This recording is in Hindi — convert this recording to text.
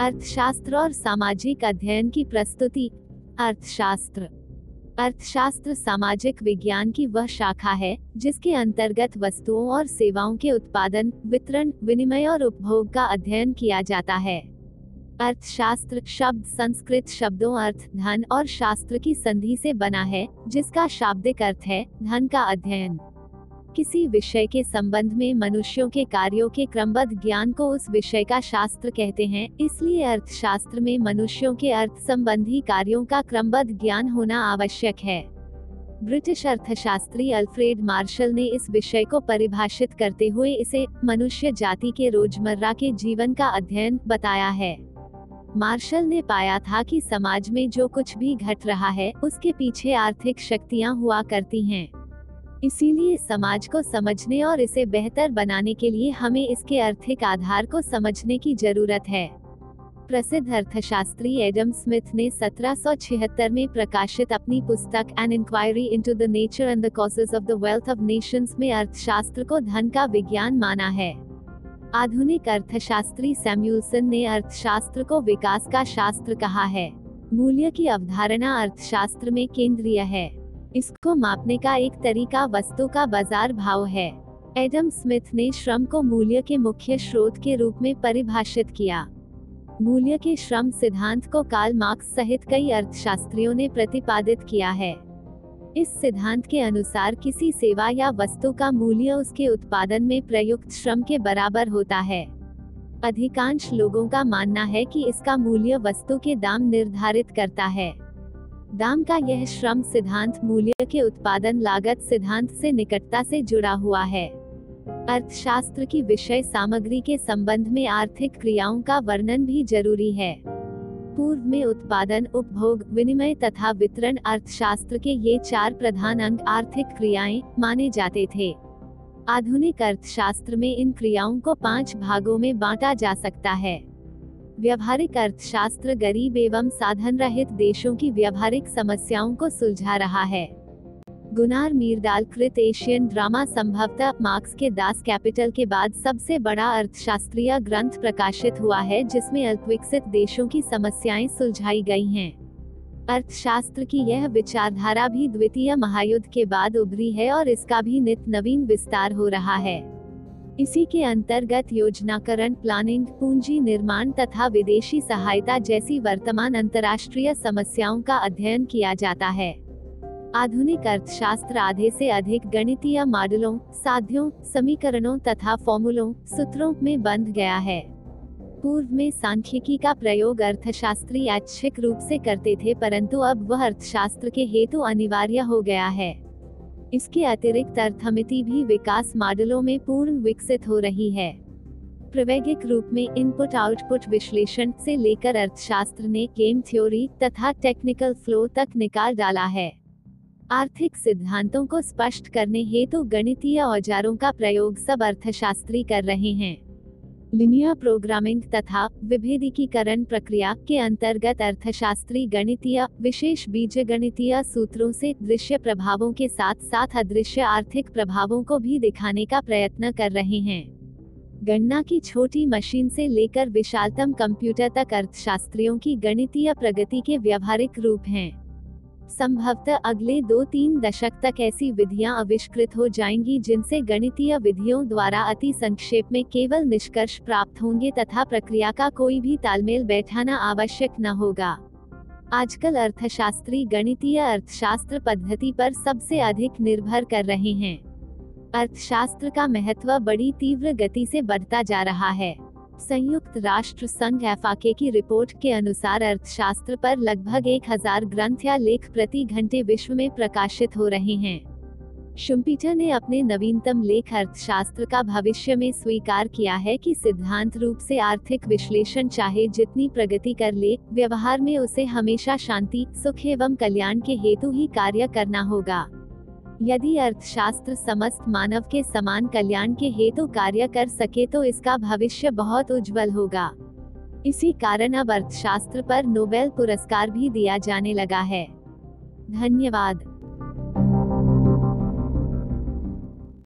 अर्थशास्त्र और सामाजिक अध्ययन की प्रस्तुति, अर्थशास्त्र। अर्थशास्त्र सामाजिक विज्ञान की वह शाखा है, जिसके अंतर्गत वस्तुओं और सेवाओं के उत्पादन, वितरण, विनिमय और उपभोग का अध्ययन किया जाता है। अर्थशास्त्र शब्द, संस्कृत शब्दों, अर्थ, धन और शास्त्र की संधि से बना है, जिसका शाब्दिक अर्थ है, धन का अध्ययन। किसी विषय के संबंध में मनुष्यों के कार्यों के क्रमबद्ध ज्ञान को उस विषय का शास्त्र कहते हैं, इसलिए अर्थशास्त्र में मनुष्यों के अर्थ संबंधी कार्यों का क्रमबद्ध ज्ञान होना आवश्यक है। ब्रिटिश अर्थशास्त्री अल्फ्रेड मार्शल ने इस विषय को परिभाषित करते हुए इसे मनुष्य जाति के रोज़मर्रा के जीवन का अध्ययन बताया है। मार्शल ने पाया था कि समाज में जो कुछ भी घट रहा है, उसके पीछे आर्थिक शक्तियाँ हुआ करती हैं। इसीलिए समाज को समझने और इसे बेहतर बनाने के लिए हमें इसके आर्थिक आधार को समझने की ज़रूरत है। प्रसिद्ध अर्थशास्त्री एडम स्मिथ ने 1776 में प्रकाशित अपनी पुस्तक an inquiry into the nature and the causes of the wealth of nations में अर्थशास्त्र को धन का विज्ञान माना है। आधुनिक अर्थशास्त्री सैम्यूलसन ने अर्थशास्त्र को विकास का शास्त्र कहा है। मूल्य की अवधारणा अर्थशास्त्र में केंद्रीय है। इसको मापने का एक तरीका वस्तु का बाज़ार भाव है। एडम स्मिथ ने श्रम को मूल्य के मुख्य स्रोत के रूप में परिभाषित किया। मूल्य के श्रम सिद्धांत को कार्ल मार्क्स सहित कई अर्थशास्त्रियों ने प्रतिपादित किया है। इस सिद्धांत के अनुसार किसी सेवा या वस्तु का मूल्य उसके उत्पादन में प्रयुक्त श्रम के बराबर होता है। अधिकांश लोगों का मानना है कि इसका मूल्य वस्तु के दाम निर्धारित करता है। दाम का यह श्रम सिद्धांत मूल्य के उत्पादन लागत सिद्धांत से निकटता से जुड़ा हुआ है। अर्थशास्त्र की विषय सामग्री के संबंध में आर्थिक क्रियाओं का वर्णन भी ज़रूरी है। पूर्व में उत्पादन, उपभोग, विनिमय तथा वितरण अर्थशास्त्र के ये चार प्रधान अंग आर्थिक क्रियाएँ माने जाते थे। आधुनिक अर्थशास्त्र में इन क्रियाओं को पाँच भागों में बांटा जा सकता है। व्यवहारिक अर्थशास्त्र गरीब एवं साधन रहित देशों की व्यवहारिक समस्याओं को सुलझा रहा है गुनार मीरदाल कृत एशियन ड्रामा संभवतः मार्क्स के दास कैपिटल के बाद सबसे बड़ा अर्थशास्त्रीय ग्रंथ प्रकाशित हुआ है, जिसमें अल्पविकसित देशों की समस्याएँ सुलझाई गई हैं। अर्थशास्त्र की यह विचारधारा भी द्वितीय महायुद्ध के बाद उभरी है और इसका भी नित नवीन विस्तार हो रहा है इसी के अंतर्गत योजनाकरण प्लानिंग पूंजी निर्माण तथा विदेशी सहायता जैसी वर्तमान अंतर्राष्ट्रीय समस्याओं का अध्ययन किया जाता है। आधुनिक अर्थशास्त्र आधे से अधिक गणितीय मॉडलों, साध्यों, समीकरणों तथा फॉर्मूलों, सूत्रों में बंध गया है। पूर्व में सांख्यिकी का प्रयोग अर्थशास्त्री ऐच्छिक रूप से करते थे, परंतु अब वह अर्थशास्त्र के हेतु अनिवार्य हो गया है। इसके अतिरिक्त अर्थमिति भी विकास मॉडलों में पूर्ण विकसित हो रही है। प्रवैगिक रूप में इनपुट आउटपुट विश्लेषण से लेकर अर्थशास्त्र ने गेम थ्योरी तथा टेक्निकल फ्लो तक निकाल डाला है। आर्थिक सिद्धांतों को स्पष्ट करने हेतु तो गणितीय औजारों का प्रयोग सब अर्थशास्त्री कर रहे हैं। लिनियर प्रोग्रामिंग तथा विभेदीकरण प्रक्रिया के अंतर्गत अर्थशास्त्री गणितीय, विशेष बीज गणितीय सूत्रों से दृश्य प्रभावों के साथ साथ अदृश्य आर्थिक प्रभावों को भी दिखाने का प्रयत्न कर रहे हैं। गणना की छोटी मशीन से लेकर विशालतम कंप्यूटर तक अर्थशास्त्रियों की गणितीय प्रगति के व्यवहारिक रूप हैं। संभवतः अगले दो तीन दशक तक ऐसी विधियाँ आविष्कृत हो जाएँगी जिनसे गणितीय विधियों द्वारा अति संक्षेप में केवल निष्कर्ष प्राप्त होंगे तथा प्रक्रिया का कोई भी तालमेल बैठाना आवश्यक न होगा। आजकल अर्थशास्त्री गणितीय अर्थशास्त्र पद्धति पर सबसे अधिक निर्भर कर रहे हैं। अर्थशास्त्र का महत्व बड़ी तीव्र गति से बढ़ता जा रहा है। संयुक्त राष्ट्र संघ एफआके की रिपोर्ट के अनुसार अर्थशास्त्र पर लगभग एक हज़ार ग्रंथ या लेख प्रति घंटे विश्व में प्रकाशित हो रहे हैं। शुम्पीटर ने अपने नवीनतम लेख अर्थशास्त्र का भविष्य में स्वीकार किया है कि सिद्धांत रूप से आर्थिक विश्लेषण चाहे जितनी प्रगति कर ले, व्यवहार में उसे हमेशा शांति, सुख एवं कल्याण के हेतु ही कार्य करना होगा। यदि अर्थशास्त्र समस्त मानव के समान कल्याण के हेतु कार्य कर सके तो इसका भविष्य बहुत उज्जवल होगा। इसी कारण अब अर्थशास्त्र पर नोबेल पुरस्कार भी दिया जाने लगा है। धन्यवाद।